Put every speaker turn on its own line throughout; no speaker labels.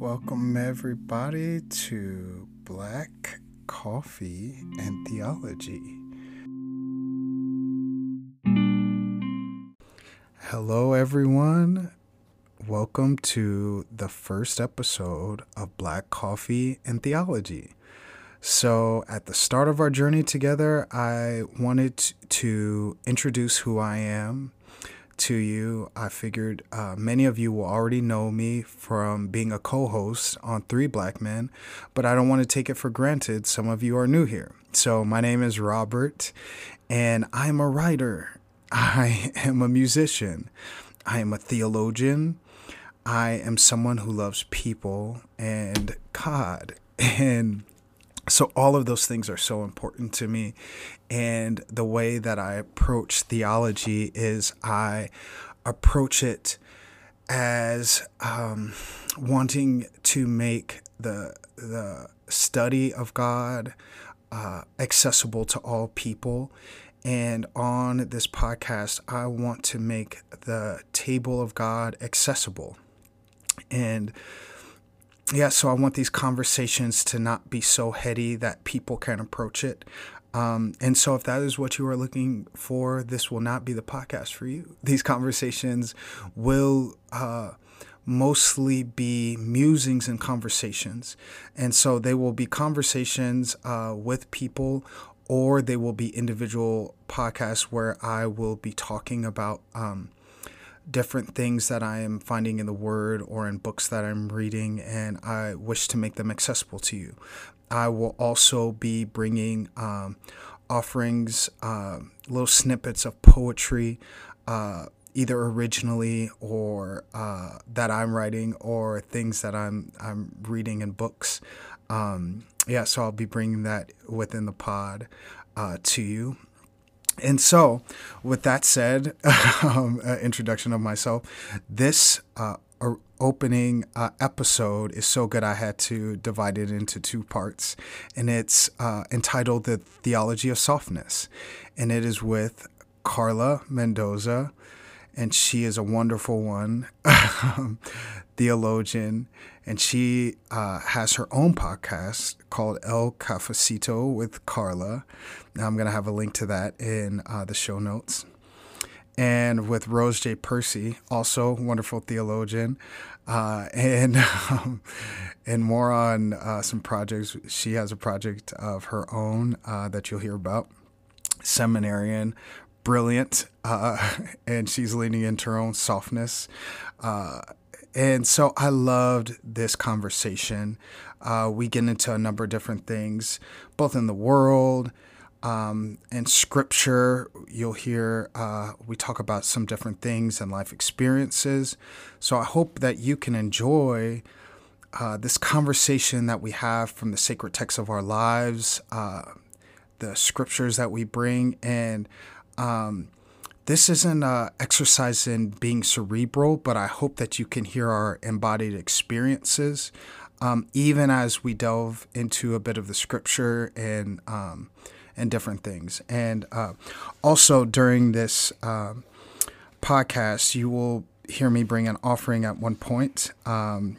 Welcome, everybody, to Black Coffee and Theology. Hello, everyone. Welcome to the first episode of Black Coffee and Theology. So, at the start of our journey together, I wanted to introduce who I am to you. I figured uh, many of you will already know me from being a co host on Three Black Men, but I don't want to take it for granted. Some of you are new here. So, my name is Robert, and I'm a writer, I am a musician, I am a theologian. I am someone who loves people and God. And so all of those things are so important to me. And the way that i approach theology is i approach it as um, wanting to make the the study of god uh, accessible to all people. And on this podcast i want to make the table of god accessible. And yeah, so I want these conversations to not be so heady that people can approach it. Um, and so, if that is what you are looking for, this will not be the podcast for you. These conversations will uh, mostly be musings and conversations. And so, they will be conversations uh, with people, or they will be individual podcasts where I will be talking about. Um, different things that I am finding in the Word or in books that I'm reading, and I wish to make them accessible to you. I will also be bringing um, offerings, uh, little snippets of poetry, uh, either originally or uh, that I'm writing, or things that I'm I'm reading in books. Um, yeah, so I'll be bringing that within the pod uh, to you. And so, with that said, um, uh, introduction of myself, this uh, opening uh, episode is so good I had to divide it into two parts. And it's uh, entitled The Theology of Softness. And it is with Carla Mendoza. And she is a wonderful one, theologian. And she uh, has her own podcast called El Cafecito with Carla. Now, I'm going to have a link to that in uh, the show notes. And with Rose J. Percy, also wonderful theologian, uh, and um, and more on uh, some projects. She has a project of her own uh, that you'll hear about. Seminarian, brilliant, uh, and she's leaning into her own softness. Uh, and so I loved this conversation. Uh, we get into a number of different things, both in the world um, and scripture. You'll hear uh, we talk about some different things and life experiences. So I hope that you can enjoy uh, this conversation that we have from the sacred texts of our lives, uh, the scriptures that we bring, and um, this isn't an exercise in being cerebral, but I hope that you can hear our embodied experiences, um, even as we delve into a bit of the scripture and um, and different things. And uh, also during this um, podcast, you will hear me bring an offering at one point, um,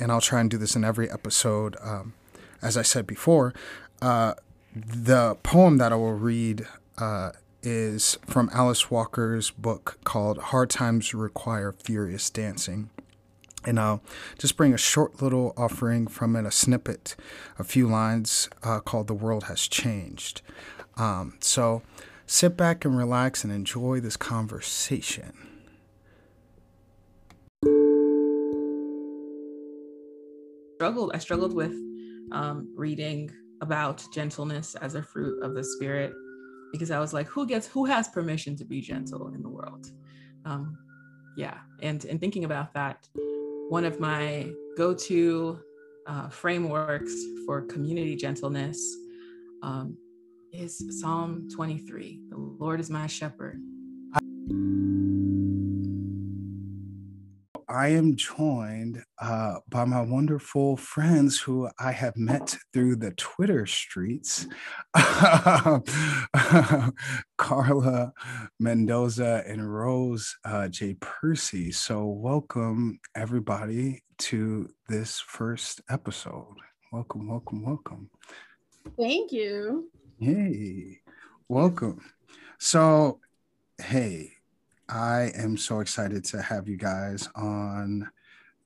and I'll try and do this in every episode. Um, as I said before, uh, the poem that I will read uh, is from Alice Walker's book called Hard Times Require Furious Dancing. And I'll just bring a short little offering from it, a snippet, a few lines uh, called The World Has Changed. Um, so sit back and relax and enjoy this conversation.
Struggled. I struggled with um, reading about gentleness as a fruit of the spirit because I was like, who gets who has permission to be gentle in the world? Um, yeah, and and thinking about that, one of my go-to uh, frameworks for community gentleness um, is Psalm 23. The Lord is my shepherd.
I am joined uh, by my wonderful friends who I have met through the Twitter streets Carla Mendoza and Rose uh, J. Percy. So, welcome everybody to this first episode. Welcome, welcome, welcome.
Thank you.
Hey, welcome. So, hey, I am so excited to have you guys on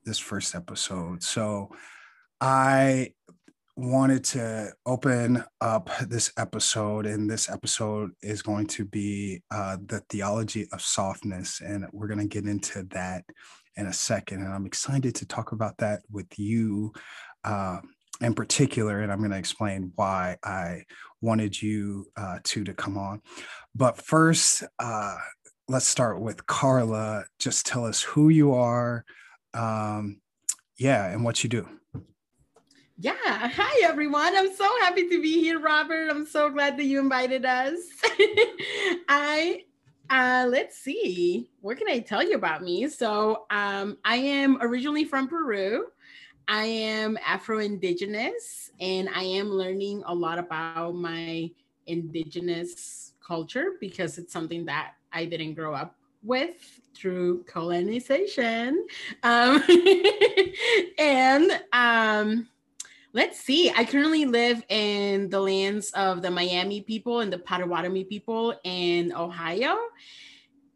this first episode. So, I wanted to open up this episode, and this episode is going to be uh, the theology of softness, and we're going to get into that in a second. And I'm excited to talk about that with you uh, in particular, and I'm going to explain why I wanted you uh, two to come on. But first, uh, let's start with Carla. Just tell us who you are, um, yeah, and what you do.
Yeah. Hi, everyone. I'm so happy to be here, Robert. I'm so glad that you invited us. I uh, let's see. What can I tell you about me? So, um, I am originally from Peru. I am Afro Indigenous, and I am learning a lot about my Indigenous culture because it's something that I didn't grow up with through colonization. Um, and um, let's see, I currently live in the lands of the Miami people and the Potawatomi people in Ohio.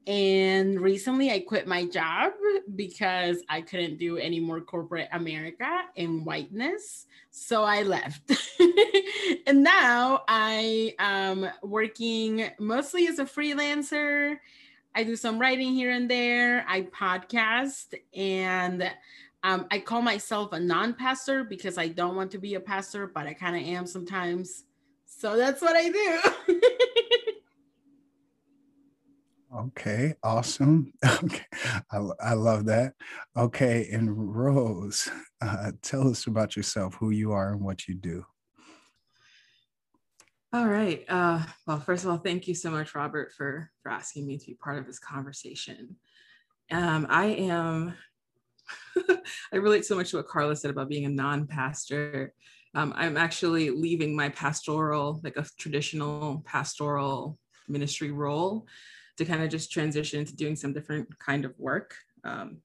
And recently I quit my job because I couldn't do any more corporate America and whiteness. So I left. and now I am working mostly as a freelancer. I do some writing here and there. I podcast and um, I call myself a non pastor because I don't want to be a pastor, but I kind of am sometimes. So that's what I do.
Okay, awesome. Okay, I, I love that. Okay, and Rose, uh, tell us about yourself, who you are, and what you do.
All right. Uh, well, first of all, thank you so much, Robert, for for asking me to be part of this conversation. Um, I am. I relate so much to what Carla said about being a non-pastor. Um, I'm actually leaving my pastoral, like a traditional pastoral ministry role to kind of just transition into doing some different kind of work. Um,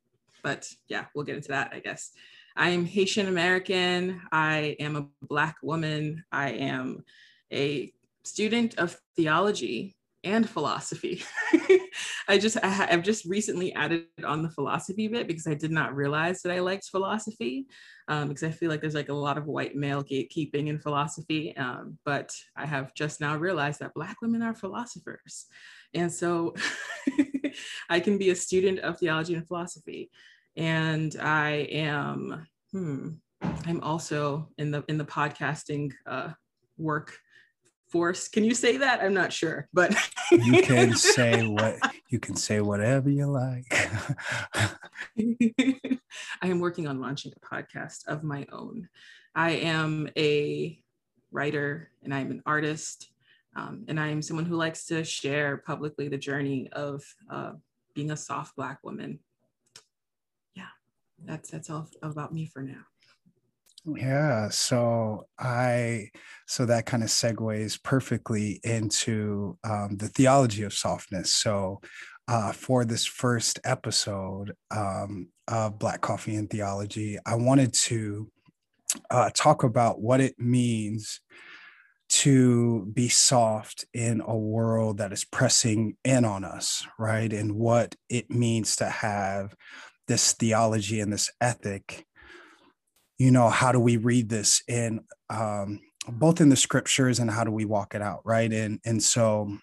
but yeah, we'll get into that, I guess. I am Haitian American. I am a Black woman. I am a student of theology and philosophy. I just I have just recently added on the philosophy bit because I did not realize that I liked philosophy um, because I feel like there's like a lot of white male gatekeeping in philosophy. Um, but I have just now realized that Black women are philosophers. And so I can be a student of theology and philosophy. And I am, hmm, I'm also in the in the podcasting uh, work force. Can you say that? I'm not sure, but
you can say what you can say whatever you like.
I am working on launching a podcast of my own. I am a writer and I'm an artist um, and I am someone who likes to share publicly the journey of uh, being a soft Black woman. Yeah, that's that's all about me for now.
Yeah, so I so that kind of segues perfectly into um, the theology of softness. So uh, for this first episode um, of Black Coffee and Theology, I wanted to uh, talk about what it means to be soft in a world that is pressing in on us, right? And what it means to have this theology and this ethic. You know, how do we read this in um, both in the scriptures and how do we walk it out, right? And and so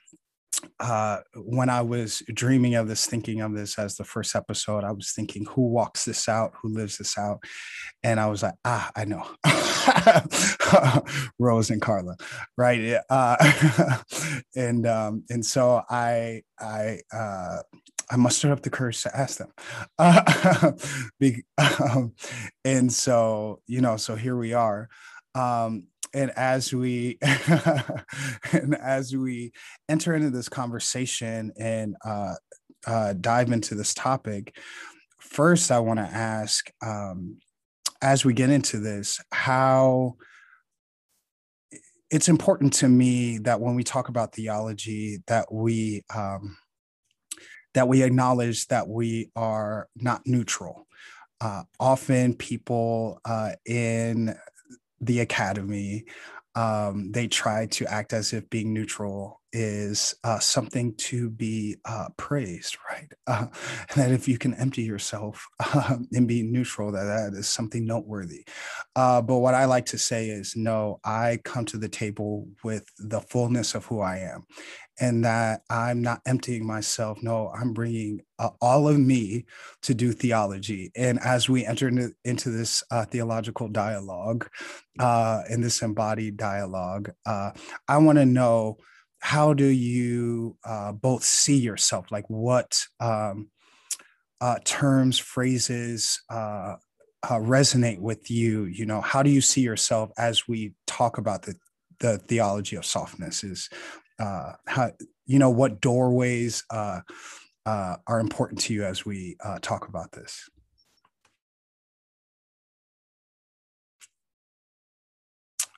uh, when I was dreaming of this, thinking of this as the first episode, I was thinking, who walks this out? Who lives this out? And I was like, ah, I know. Rose and Carla, right? Uh, and um, and so I I uh, I mustered up the courage to ask them. Uh, um, and so you know, so here we are. Um, and as we and as we enter into this conversation and uh, uh, dive into this topic first, I want to ask, um, as we get into this, how it's important to me that when we talk about theology, that we um, that we acknowledge that we are not neutral. Uh, often, people uh, in the academy um, they try to act as if being neutral is uh, something to be uh, praised, right? Uh, that if you can empty yourself um, and be neutral, that that is something noteworthy. Uh, but what I like to say is, no, I come to the table with the fullness of who I am, and that I'm not emptying myself. No, I'm bringing uh, all of me to do theology. And as we enter into, into this uh, theological dialogue, in this embodied dialogue, I want to know how do you uh, both see yourself like what um, uh, terms phrases uh, uh, resonate with you you know how do you see yourself as we talk about the the theology of softness is uh, how you know what doorways uh, are important to you as we talk about this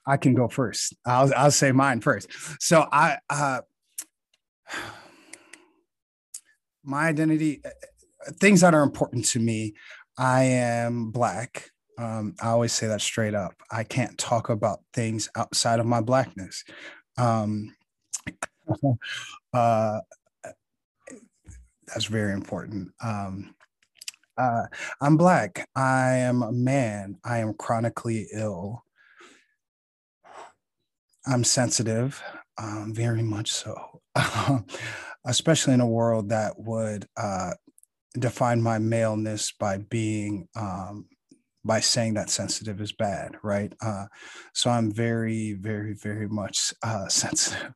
I can go first. I'll I'll say mine first. So I uh my identity uh, things that are important to me. I am black. Um, I always say that straight up. I can't talk about things outside of my blackness. Um, uh, that's very important. Um, uh, I'm black. I am a man. I am chronically ill. I'm sensitive, um, very much so, especially in a world that would uh, define my maleness by being um, by saying that sensitive is bad, right? Uh, so I'm very, very, very much uh, sensitive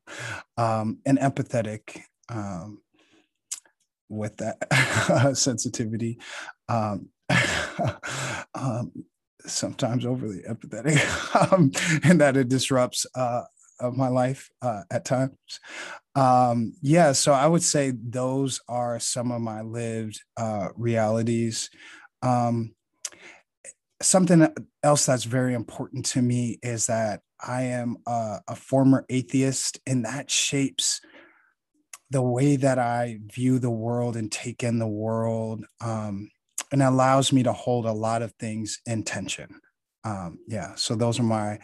um, and empathetic um, with that sensitivity. Um, um, sometimes overly empathetic, um, and that it disrupts uh, my life uh, at times. Um, yeah, so I would say those are some of my lived uh, realities. Um, something else that's very important to me is that I am a, a former atheist, and that shapes the way that I view the world and take in the world. Um, and allows me to hold a lot of things in tension. Um, yeah, so those are my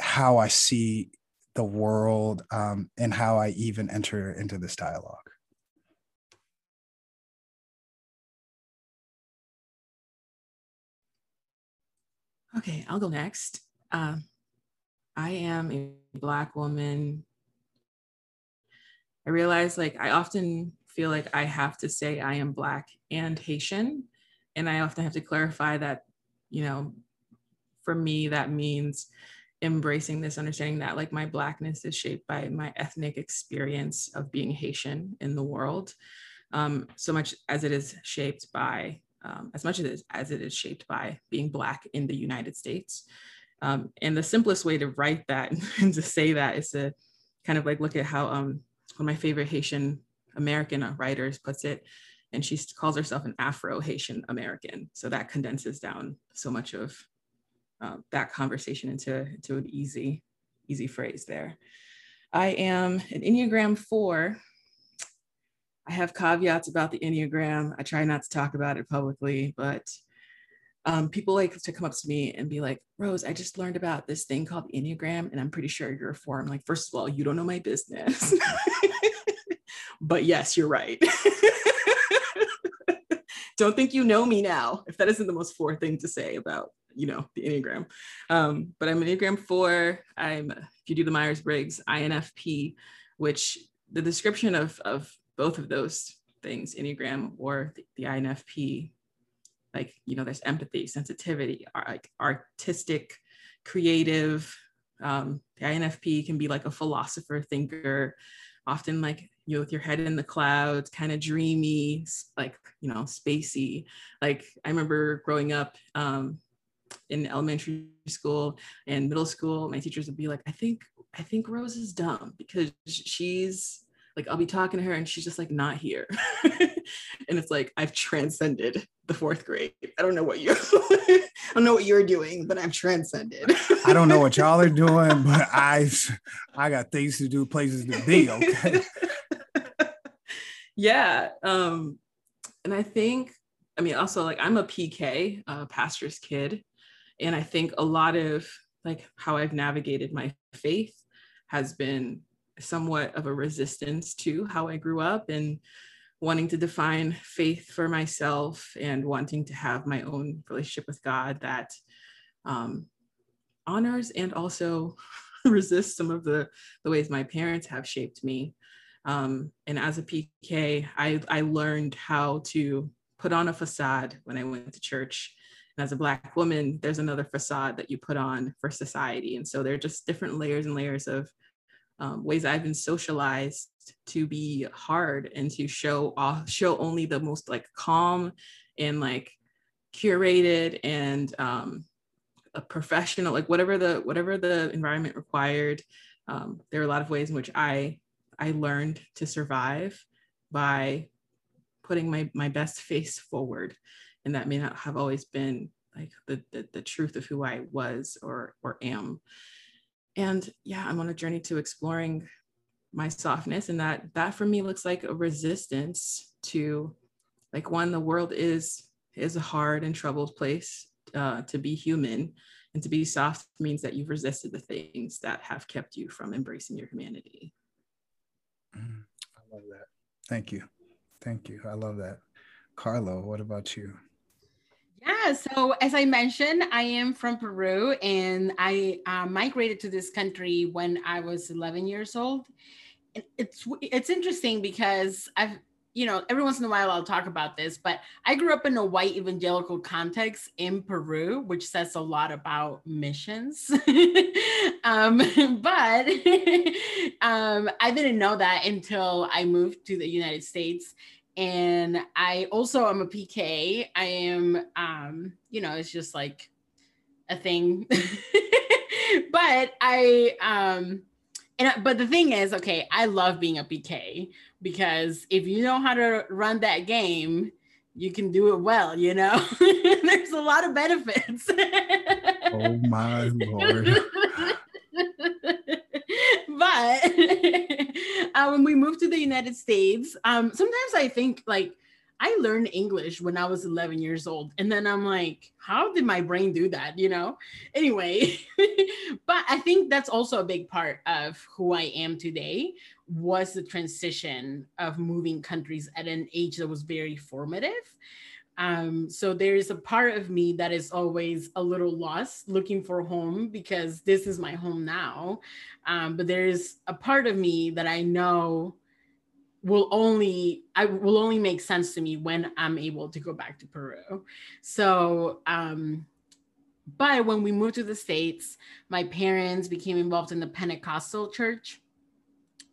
how I see the world um, and how I even enter into this dialogue.
Okay, I'll go next. Uh, I am a Black woman. I realize like I often feel like I have to say I am Black and Haitian. And I often have to clarify that, you know, for me, that means embracing this understanding that like my Blackness is shaped by my ethnic experience of being Haitian in the world, um, so much as it is shaped by, um, as much as it, is, as it is shaped by being Black in the United States. Um, and the simplest way to write that and to say that is to kind of like look at how um, one of my favorite Haitian American writers puts it. And she calls herself an Afro Haitian American. So that condenses down so much of uh, that conversation into, into an easy, easy phrase there. I am an Enneagram 4. I have caveats about the Enneagram. I try not to talk about it publicly, but um, people like to come up to me and be like, Rose, I just learned about this thing called Enneagram, and I'm pretty sure you're a four. I'm like, first of all, you don't know my business. but yes, you're right. Don't think you know me now, if that isn't the most four thing to say about, you know, the Enneagram. Um, but I'm Enneagram four. I'm, if you do the Myers-Briggs, INFP, which the description of, of both of those things, Enneagram or the, the INFP, like, you know, there's empathy, sensitivity, like artistic, creative. Um, the INFP can be like a philosopher, thinker, often like you know with your head in the clouds kind of dreamy like you know spacey like i remember growing up um, in elementary school and middle school my teachers would be like i think i think rose is dumb because she's like I'll be talking to her and she's just like not here. and it's like I've transcended the fourth grade. I don't know what you I don't know what you're doing, but I've transcended.
I don't know what y'all are doing, but I I got things to do, places to be, okay?
yeah. Um, and I think, I mean, also like I'm a PK, a pastor's kid. And I think a lot of like how I've navigated my faith has been somewhat of a resistance to how I grew up and wanting to define faith for myself and wanting to have my own relationship with God that um, honors and also resists some of the, the ways my parents have shaped me. Um, and as a PK, I, I learned how to put on a facade when I went to church. And as a Black woman, there's another facade that you put on for society. And so there are just different layers and layers of um, ways I've been socialized to be hard and to show off, show only the most like calm and like curated and um, a professional, like whatever the whatever the environment required. Um, there are a lot of ways in which I I learned to survive by putting my my best face forward, and that may not have always been like the the, the truth of who I was or or am and yeah i'm on a journey to exploring my softness and that that for me looks like a resistance to like one the world is is a hard and troubled place uh, to be human and to be soft means that you've resisted the things that have kept you from embracing your humanity.
Mm, i love that. Thank you. Thank you. I love that. Carla what about you
yeah, so as I mentioned, I am from Peru and I uh, migrated to this country when I was 11 years old. It's it's interesting because I've you know every once in a while I'll talk about this, but I grew up in a white evangelical context in Peru, which says a lot about missions. um, but um, I didn't know that until I moved to the United States and I also am a PK. I am, um, you know, it's just like a thing. but I, um, and but the thing is, okay, I love being a PK because if you know how to run that game, you can do it well. You know, there's a lot of benefits.
oh my lord.
But uh, when we moved to the United States, um, sometimes I think like I learned English when I was 11 years old. And then I'm like, how did my brain do that? You know? Anyway, but I think that's also a big part of who I am today was the transition of moving countries at an age that was very formative. Um, so there is a part of me that is always a little lost looking for home because this is my home now. Um, but there is a part of me that I know will only I will only make sense to me when I'm able to go back to Peru. So um but when we moved to the States, my parents became involved in the Pentecostal church.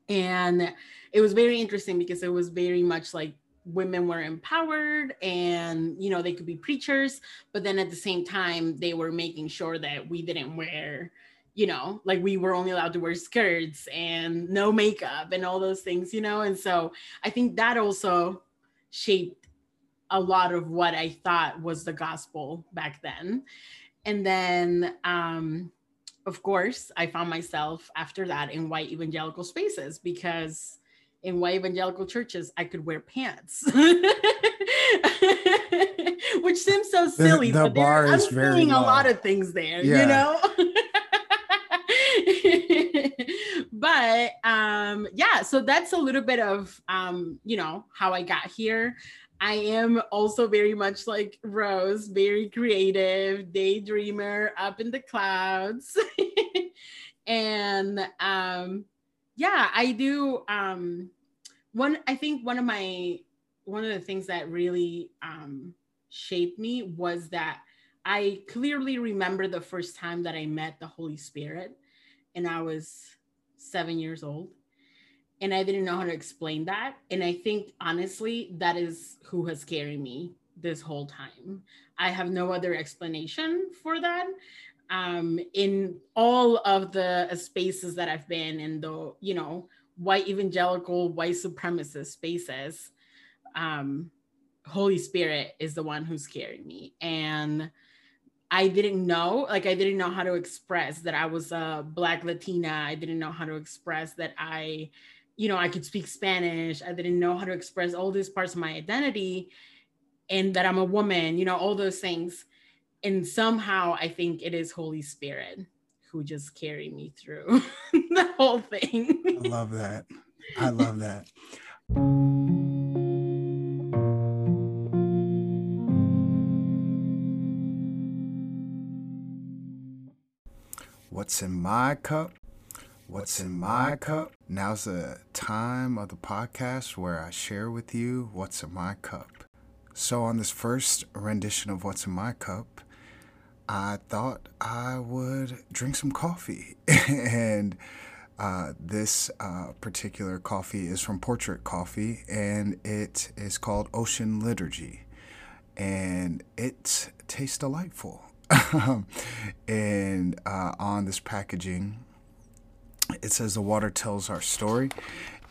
And it was very interesting because it was very much like women were empowered and you know they could be preachers but then at the same time they were making sure that we didn't wear you know like we were only allowed to wear skirts and no makeup and all those things you know? And so i think that also shaped a lot of what i thought was the gospel back then. And then um of course i found myself after that in white evangelical spaces because in white evangelical churches, I could wear pants. Which seems so silly.
The, the bar there, is I'm very
a lot of things there, yeah. you know? but um yeah, so that's a little bit of um, you know, how I got here. I am also very much like Rose, very creative, daydreamer, up in the clouds. and um yeah, I do. Um, one, I think one of my one of the things that really um, shaped me was that I clearly remember the first time that I met the Holy Spirit, and I was seven years old, and I didn't know how to explain that. And I think honestly, that is who has carried me this whole time. I have no other explanation for that um, in all of the spaces that I've been in the, you know, white evangelical, white supremacist spaces, um, Holy Spirit is the one who's carrying me. And I didn't know, like, I didn't know how to express that I was a Black Latina. I didn't know how to express that I, you know, I could speak Spanish. I didn't know how to express all these parts of my identity and that I'm a woman, you know, all those things. And somehow I think it is Holy Spirit who just carried me through the whole thing.
I love that. I love that. What's in my cup? What's in my cup? Now's the time of the podcast where I share with you what's in my cup. So, on this first rendition of What's in My Cup, I thought I would drink some coffee. and uh, this uh, particular coffee is from Portrait Coffee and it is called Ocean Liturgy. And it tastes delightful. and uh, on this packaging, it says the water tells our story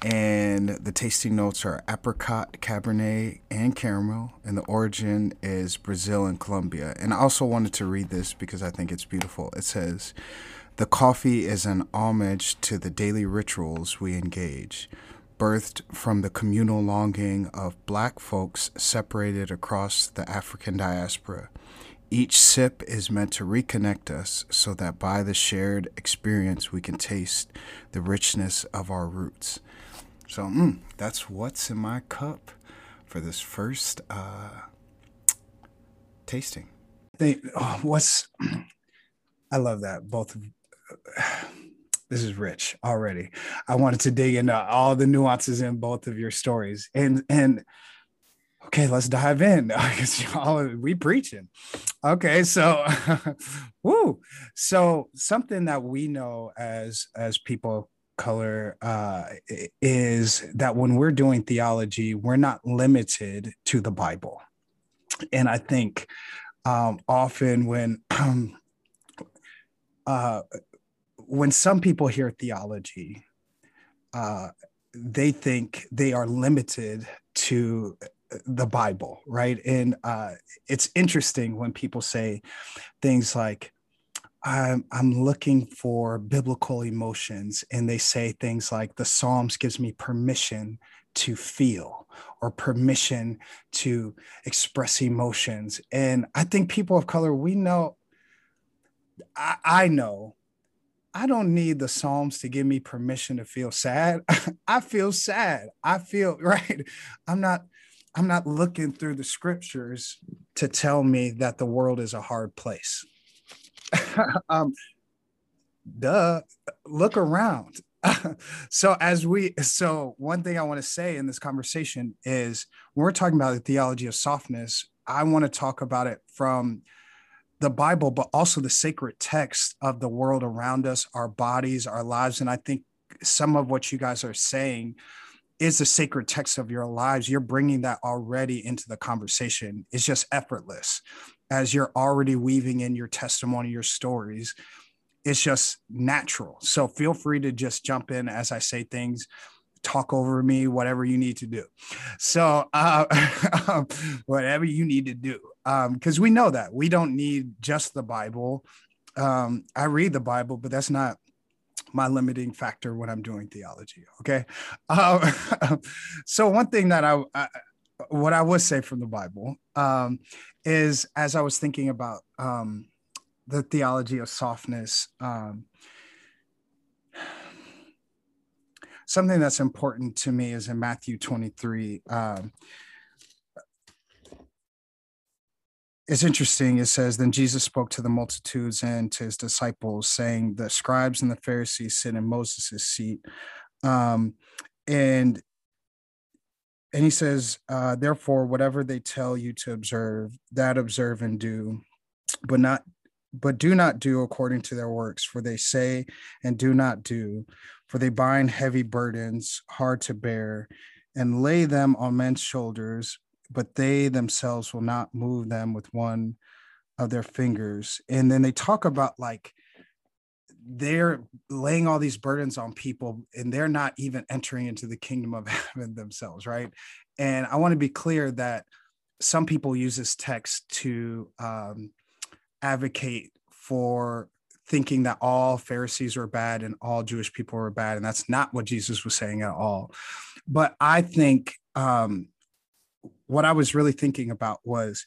and the tasting notes are apricot, cabernet, and caramel. And the origin is Brazil and Colombia. And I also wanted to read this because I think it's beautiful. It says, The coffee is an homage to the daily rituals we engage, birthed from the communal longing of black folks separated across the African diaspora. Each sip is meant to reconnect us so that by the shared experience we can taste the richness of our roots. So mm, that's what's in my cup for this first uh, tasting. They, oh, what's I love that both. this is rich already. I wanted to dig into all the nuances in both of your stories, and and okay, let's dive in y'all we preaching. Okay, so woo. So something that we know as as people color uh, is that when we're doing theology, we're not limited to the Bible. And I think um, often when uh, when some people hear theology, uh, they think they are limited to the Bible, right? And uh, it's interesting when people say things like, I'm, I'm looking for biblical emotions and they say things like the psalms gives me permission to feel or permission to express emotions. And i think people of color we know i, I know i don't need the psalms to give me permission to feel sad. I feel sad. I feel right? I'm not i'm not looking through the scriptures to tell me that the world is a hard place um, duh, look around. so as we so one thing I want to say in this conversation is when we're talking about the theology of softness, I want to talk about it from the Bible, but also the sacred text of the world around us, our bodies, our lives. And I think some of what you guys are saying is the sacred text of your lives. You're bringing that already into the conversation. It's just effortless as you're already weaving in your testimony, your stories. It's just natural. So feel free to just jump in as I say things, talk over me, whatever you need to do. So, uh, whatever you need to do, because um, we know that we don't need just the Bible. Um, I read the Bible, but that's not my limiting factor when I'm doing theology. Okay. Um, so one thing that I, I, what I would say from the Bible um, is as I was thinking about um, the theology of softness, um, something that's important to me is in Matthew 23. Um, it's interesting. It says, Then Jesus spoke to the multitudes and to his disciples, saying, The scribes and the Pharisees sit in Moses' seat. Um, and and he says, uh, therefore, whatever they tell you to observe, that observe and do, but not but do not do according to their works, for they say and do not do, for they bind heavy burdens hard to bear and lay them on men's shoulders, but they themselves will not move them with one of their fingers. And then they talk about like they're laying all these burdens on people and they're not even entering into the kingdom of heaven themselves right? And i want to be clear that some people use this text to um, advocate for thinking that all pharisees were bad and all jewish people were bad and that's not what jesus was saying at all. But i think um, what i was really thinking about was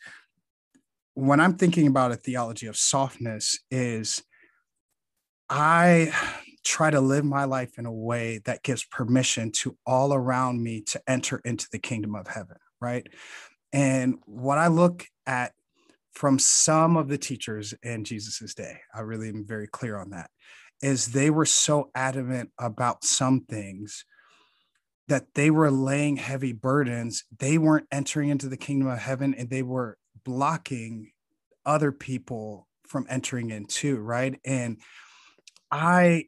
when i'm thinking about a theology of softness is I try to live my life in a way that gives permission to all around me to enter into the kingdom of heaven, right? And what I look at from some of the teachers in Jesus's day, I really am very clear on that, is they were so adamant about some things that they were laying heavy burdens. They weren't entering into the kingdom of heaven and they were blocking other people from entering in too, right? And I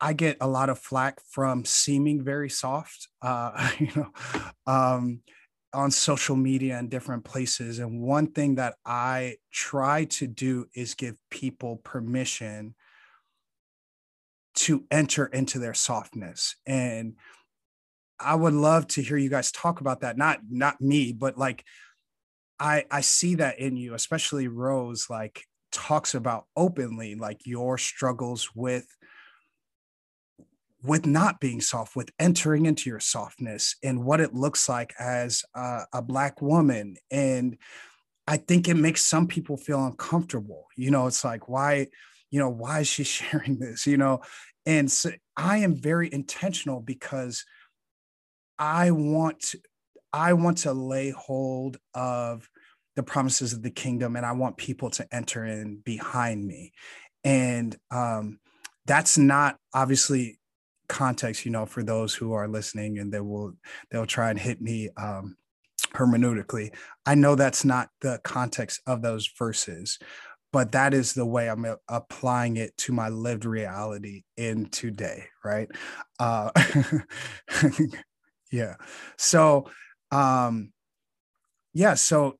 I get a lot of flack from seeming very soft, uh, you know, um, on social media and different places. And one thing that I try to do is give people permission to enter into their softness. And I would love to hear you guys talk about that. Not not me, but like I I see that in you, especially Rose. Like talks about openly like your struggles with with not being soft with entering into your softness and what it looks like as a, a black woman. And i think it makes some people feel uncomfortable. You know it's like why you know why is she sharing this you know? And so i am very intentional because i want i want to lay hold of the promises of the kingdom and I want people to enter in behind me. And um, that's not obviously context, you know, for those who are listening and they will they'll try and hit me um, hermeneutically. I know that's not the context of those verses, but that is the way I'm applying it to my lived reality in today, right? Uh, yeah. So um yeah, so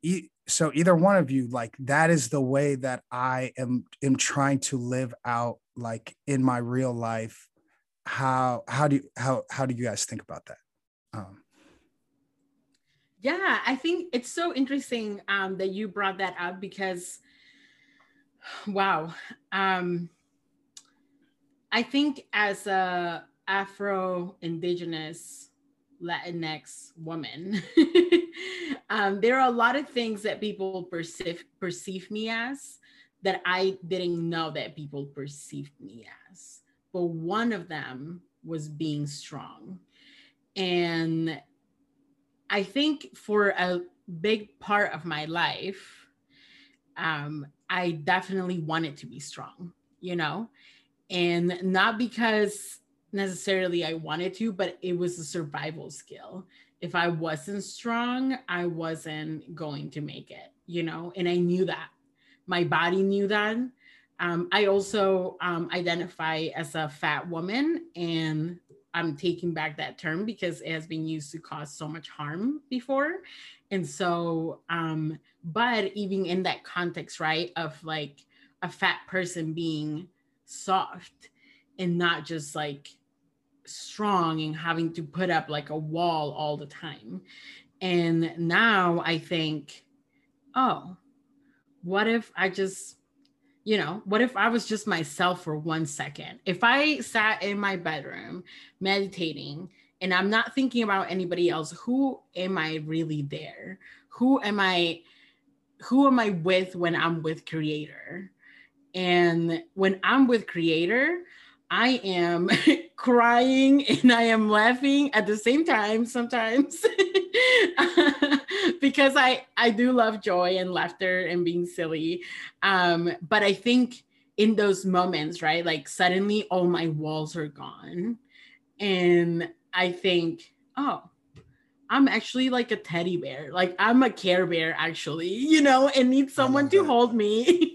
so either one of you like that is the way that i am am trying to live out like in my real life. How how do you how how do you guys think about that? Um
yeah i think it's so interesting um that you brought that up because wow um i think as a afro indigenous latinx woman um, there are a lot of things that people perceive perceive me as that I didn't know that people perceived me as. But one of them was being strong. And I think for a big part of my life, um, I definitely wanted to be strong, you know, and not because necessarily I wanted to, but it was a survival skill if I wasn't strong, I wasn't going to make it, you know, and I knew that. My body knew that. Um, I also um, identify as a fat woman, and I'm taking back that term because it has been used to cause so much harm before. And so, um, but even in that context, right, of like a fat person being soft and not just like strong and having to put up like a wall all the time. And now I think, oh, what if I just, you know, what if I was just myself for one second? If I sat in my bedroom meditating and I'm not thinking about anybody else, who am I really there? Who am I? Who am I with when I'm with Creator? And when I'm with Creator, I am crying and I am laughing at the same time sometimes because I I do love joy and laughter and being silly. Um, but I think in those moments, right, like suddenly all my walls are gone, and I think, oh, I'm actually like a teddy bear. Like I'm a care bear, actually, you know, and need someone to hold me.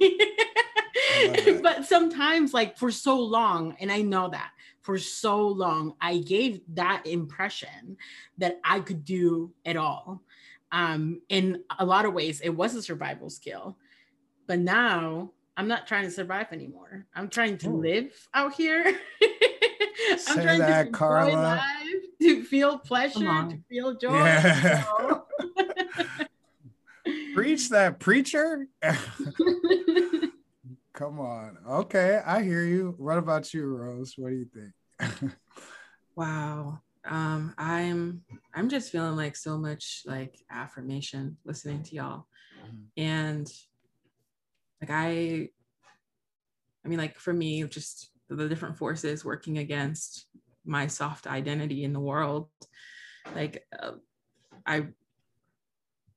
but sometimes, like for so long, and I know that for so long, I gave that impression that I could do it all. Um, in a lot of ways, it was a survival skill. But now I'm not trying to survive anymore. I'm trying to Ooh. live out here. I'm
Say trying that, to Carla. life,
to feel pleasure, to feel joy. Yeah.
Preach that preacher. Come on. Okay, I hear you. What about you, Rose? What do you think?
wow. Um, I'm I'm just feeling like so much like affirmation listening to y'all. Mm-hmm. And like I I mean like for me just the different forces working against my soft identity in the world like uh, I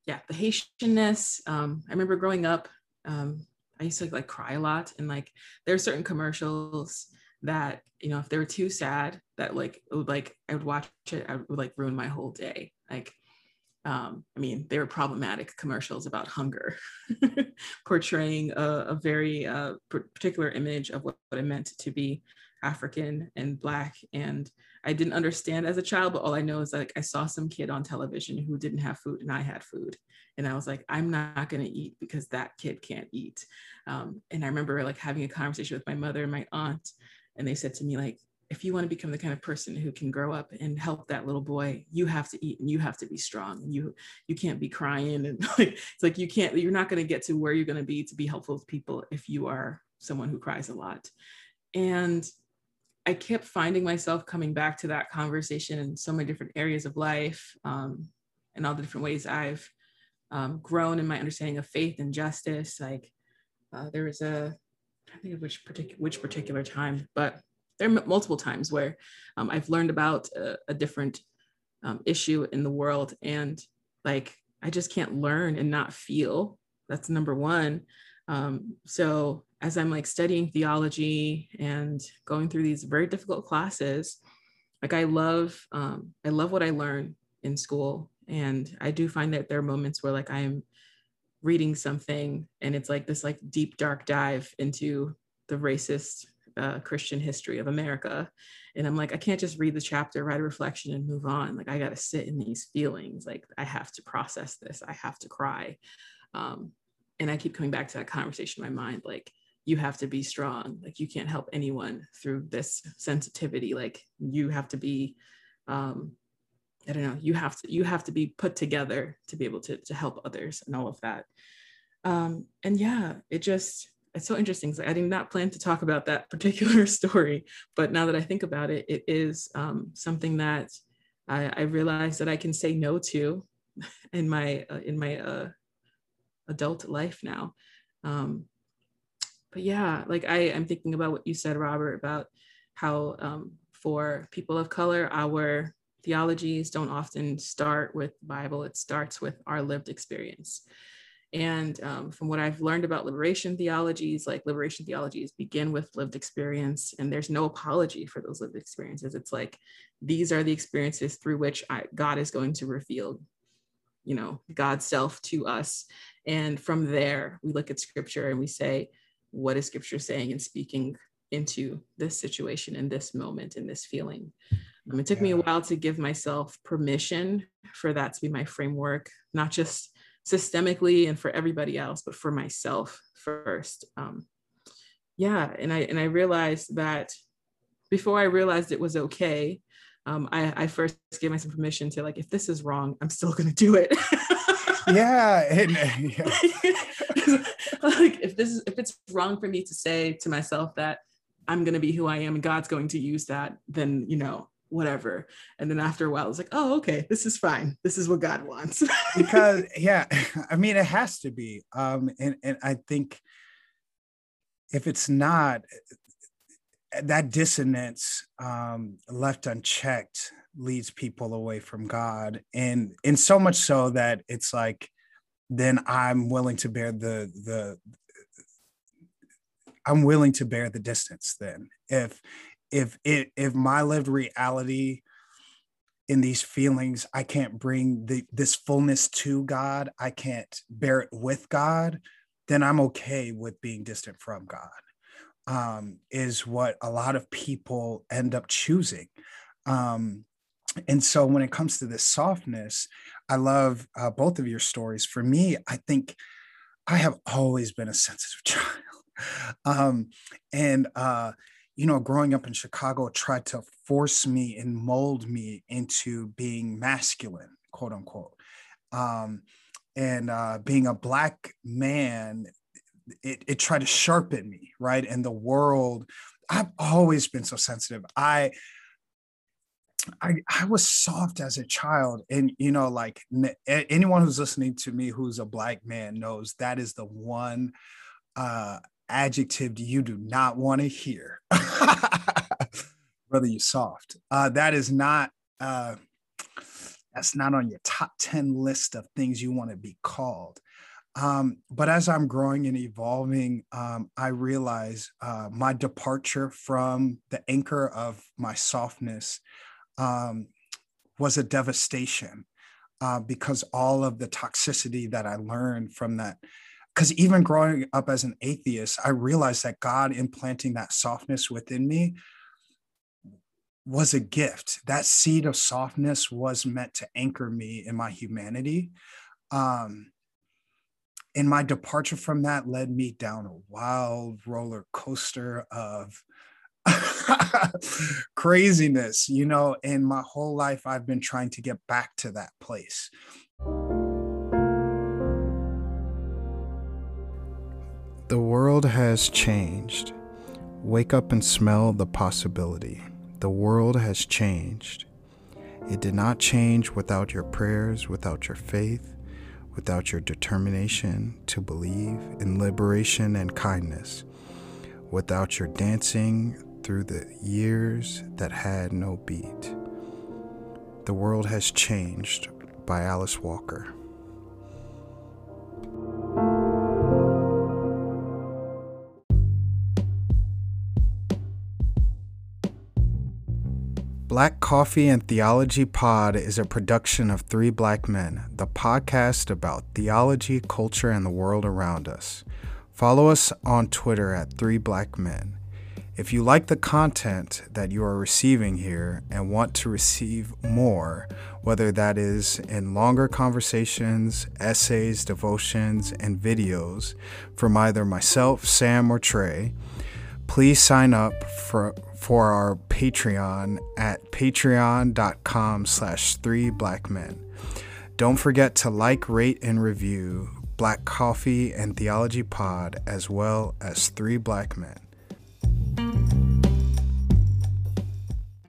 yeah the Haitianness um I remember growing up um I used to like cry a lot. And like there are certain commercials that you know if they were too sad that like would like I would watch it I would like ruin my whole day. Like um, I mean they were problematic commercials about hunger portraying a, a very uh, particular image of what, what it meant to be African and black and I didn't understand as a child but all I know is like I saw some kid on television who didn't have food and I had food. And I was like I'm not going to eat because that kid can't eat. Um, and I remember like having a conversation with my mother and my aunt and they said to me like if you want to become the kind of person who can grow up and help that little boy you have to eat and you have to be strong and you you can't be crying and like it's like you can't you're not going to get to where you're going to be to be helpful to people if you are someone who cries a lot. And I kept finding myself coming back to that conversation in so many different areas of life um, and all the different ways I've um, grown in my understanding of faith and justice. Like uh, there was a, I think of which particular which particular time, but there are multiple times where um, I've learned about a, a different um, issue in the world, and like I just can't learn and not feel. That's number one. Um, so as I'm like studying theology and going through these very difficult classes, like I love, um, I love what I learn in school. And I do find that there are moments where like I'm reading something and it's like this like deep dark dive into the racist uh, Christian history of America. And I'm like, I can't just read the chapter, write a reflection, and move on. Like, I got to sit in these feelings. Like, I have to process this. I have to cry. Um, and I keep coming back to that conversation in my mind. Like, you have to be strong. Like you can't help anyone through this sensitivity. Like you have to be um i don't know you have to you have to be put together to be able to to help others and all of that. Um and yeah it just it's so interesting. I did not plan to talk about that particular story but now that i think about it it is um something that i i realize that i can say no to in my uh, in my uh adult life now. Um but yeah, like I am thinking about what you said, Robert, about how um, for people of color, our theologies don't often start with the Bible. It starts with our lived experience. And um, from what I've learned about liberation theologies, like liberation theologies begin with lived experience, and there's no apology for those lived experiences. It's like these are the experiences through which I, God is going to reveal, you know, God's self to us. And from there, we look at scripture and we say, what is scripture saying and speaking into this situation in this moment in this feeling um, it took yeah. me a while to give myself permission for that to be my framework not just systemically and for everybody else but for myself first um, yeah and i and i realized that before i realized it was okay um, I, I first gave myself permission to like if this is wrong i'm still going to do it
yeah, and, yeah.
like if this is if it's wrong for me to say to myself that I'm gonna be who I am and God's going to use that, then you know, whatever. And then after a while, it's like, oh, okay, this is fine. This is what God wants.
because yeah, I mean it has to be. Um, and, and I think if it's not that dissonance um, left unchecked leads people away from God. And and so much so that it's like then I'm willing to bear the the I'm willing to bear the distance then. If if it if my lived reality in these feelings I can't bring the this fullness to God, I can't bear it with God, then I'm okay with being distant from God. Um, is what a lot of people end up choosing. Um, and so when it comes to this softness i love uh, both of your stories for me i think i have always been a sensitive child um, and uh, you know, growing up in Chicago tried to force me and mold me into being masculine, quote unquote. Um, and uh, being a black man, it, it tried to sharpen me, right? And the world, I've always been so sensitive. I I, I was soft as a child and you know like anyone who's listening to me who's a black man knows that is the one uh adjective you do not want to hear. Brother you soft. Uh that is not uh that's not on your top 10 list of things you want to be called. Um, but as I'm growing and evolving, um, I realize uh, my departure from the anchor of my softness um, was a devastation uh, because all of the toxicity that I learned from that. Because even growing up as an atheist, I realized that God implanting that softness within me was a gift. That seed of softness was meant to anchor me in my humanity. Um, and my departure from that led me down a wild roller coaster of craziness, you know, and my whole life I've been trying to get back to that place.
The world has changed. Wake up and smell the possibility. The world has changed. It did not change without your prayers, without your faith, without your determination to believe in liberation and kindness, without your dancing through the years that had no beat. The World Has Changed by Alice Walker. Black Coffee and Theology Pod is a production of Three Black Men, the podcast about theology, culture, and the world around us. Follow us on Twitter at Three Black Men. If you like the content that you are receiving here and want to receive more, whether that is in longer conversations, essays, devotions, and videos from either myself, Sam, or Trey, please sign up for for our Patreon at patreon.com slash three black men. Don't forget to like, rate, and review Black Coffee and Theology Pod as well as Three Black Men.